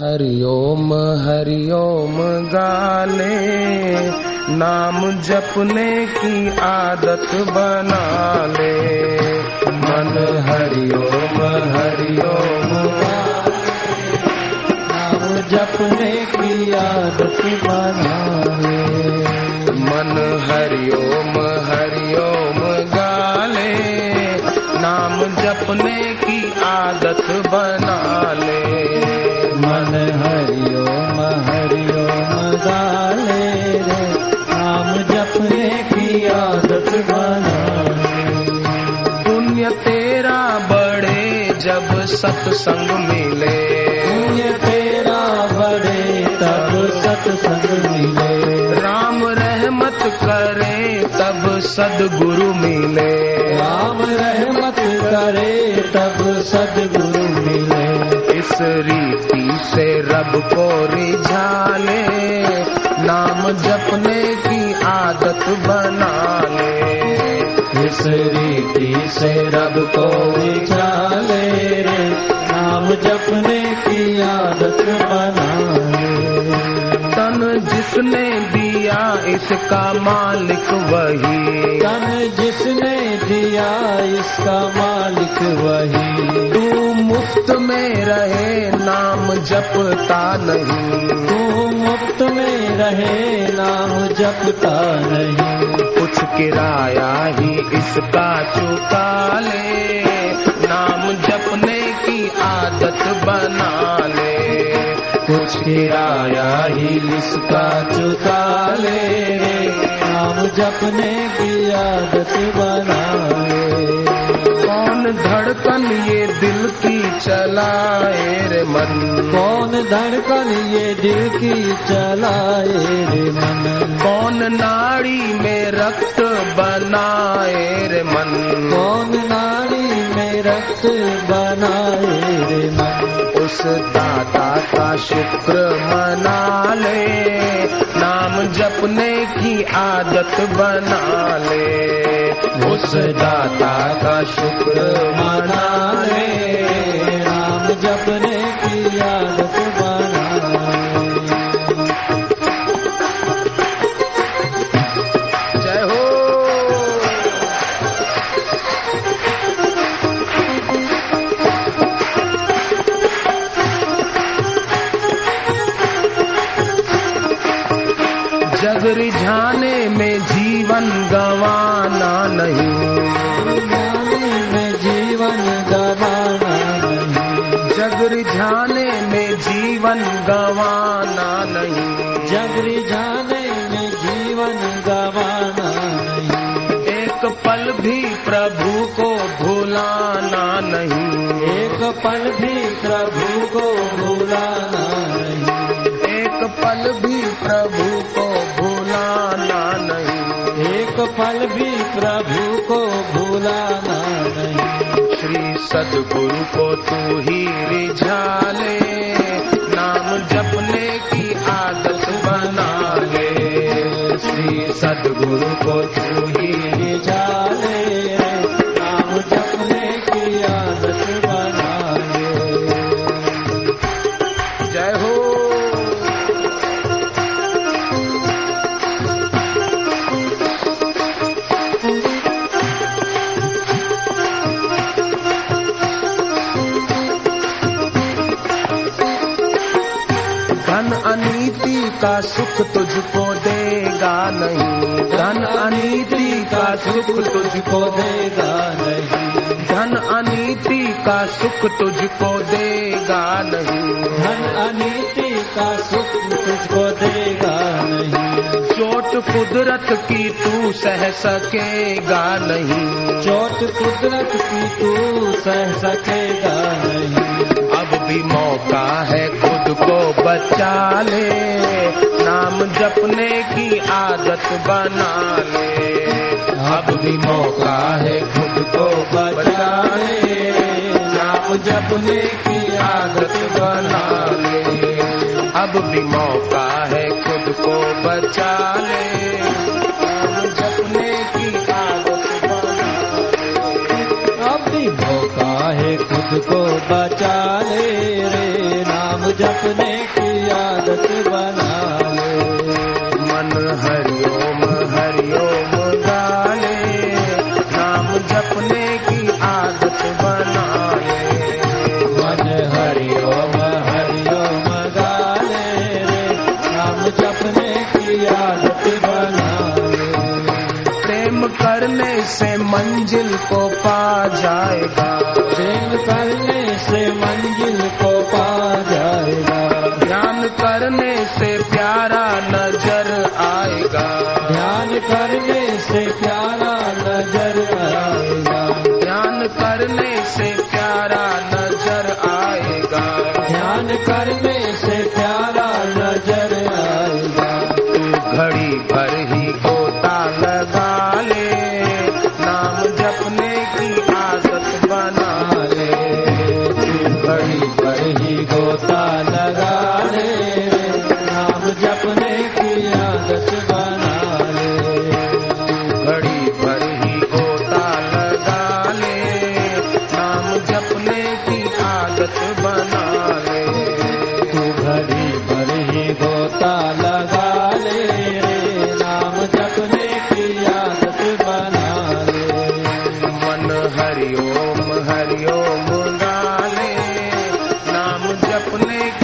हरिओम हरिओम गाले नाम जपने की आदत बना ले। मन हरिओम हरिओम नाम जपने की आदत बना ले। मन हरिओम हरिओम गाले नाम जपने की आदत बना ले। मन हरिओम हरिओम गाले रे। नाम जपने की आदत बना पुण्य तेरा बढ़े जब सत्संग मिले। पुण्य तेरा बड़े तब सत्संग मिले। राम रहमत करे तब सदगुरु मिले। राम रहमत करे तब सदगुरु मिले। इस रीति से रब को रिझाले, नाम जपने की आदत बना ले इस रीति से रब को विचाले रे नाम जपने की आदत बना जिसने दिया, इसका मालिक वही। तन जिसने दिया इसका मालिक वही। तू मुफ़्त में रहे, नाम जपता नहीं। तू मुफ़्त में रहे, नाम जपता नहीं। कुछ किराया ही इसका चुका ले। नाम जपने की आदत बना ले। कुछ किराया ही इसका चुका ले। नाम जपने की आदत बना धड़कन ये दिल की चलाए रे मन? कौन धड़कन ये दिल की चलाए रे मन? कौन नाड़ी में रक्त बनाए रे मन? कौन नाड़ी में रक्त बनाए रे मन? उस दाता का शुक्र मना ले। नाम जपने की आदत बना ले। उस दाता का शुक्र मना ले। जग रिझाने में जीवन गवाना नहीं जाने में जीवन गवाना नहीं। जग रिझाने में जीवन गवाना नहीं। जगरी जाने में जीवन गवाना नहीं। एक पल भी प्रभु को भुलाना नहीं। एक पल भी प्रभु को भुलाना नहीं। एक पल भी प्रभु को नहीं एक भी प्रभु को भूलाना नहीं। श्री सदगुरु को तू ही रिझाले, नाम जपने की आदत बना ले। श्री सदगुरु को तू ही का सुख तुझको देगा नहीं। धन अनीति का सुख तुझको देगा नहीं। धन अनीति का सुख तुझको देगा नहीं। धन अनीति का सुख तुझको देगा नहीं। चोट कुदरत की तू सह सकेगा नहीं। चोट कुदरत की तू सह सकेगा नहीं। अब भी मौका है खुद को बचा ले। नाम जपने की आदत बना ले। अब भी मौका है खुद को बचा ले। नाम जपने की आदत बना ले। अब भी मौका है खुद को बचा ले। नाम जपने की बचा ले रे नाम जपने की आदत बना ले। मन हरिओम हरिओम गाले नाम जपने की आदत बना ले। मन हरिओम हरिओम गाले रे नाम जपने की आदत बना प्रेम करने से मंजिल को पा जाएगा। प्रेम करने से मंजिल को पा जाएगा। ध्यान करने से प्यारा नज़र आएगा। ध्यान करने से प्यारा नज़र आएगा। ध्यान करने से प्यारा नज़र आएगा। ध्यान करने से प्यारा नज़र आएगा। घड़ी भर हरिओम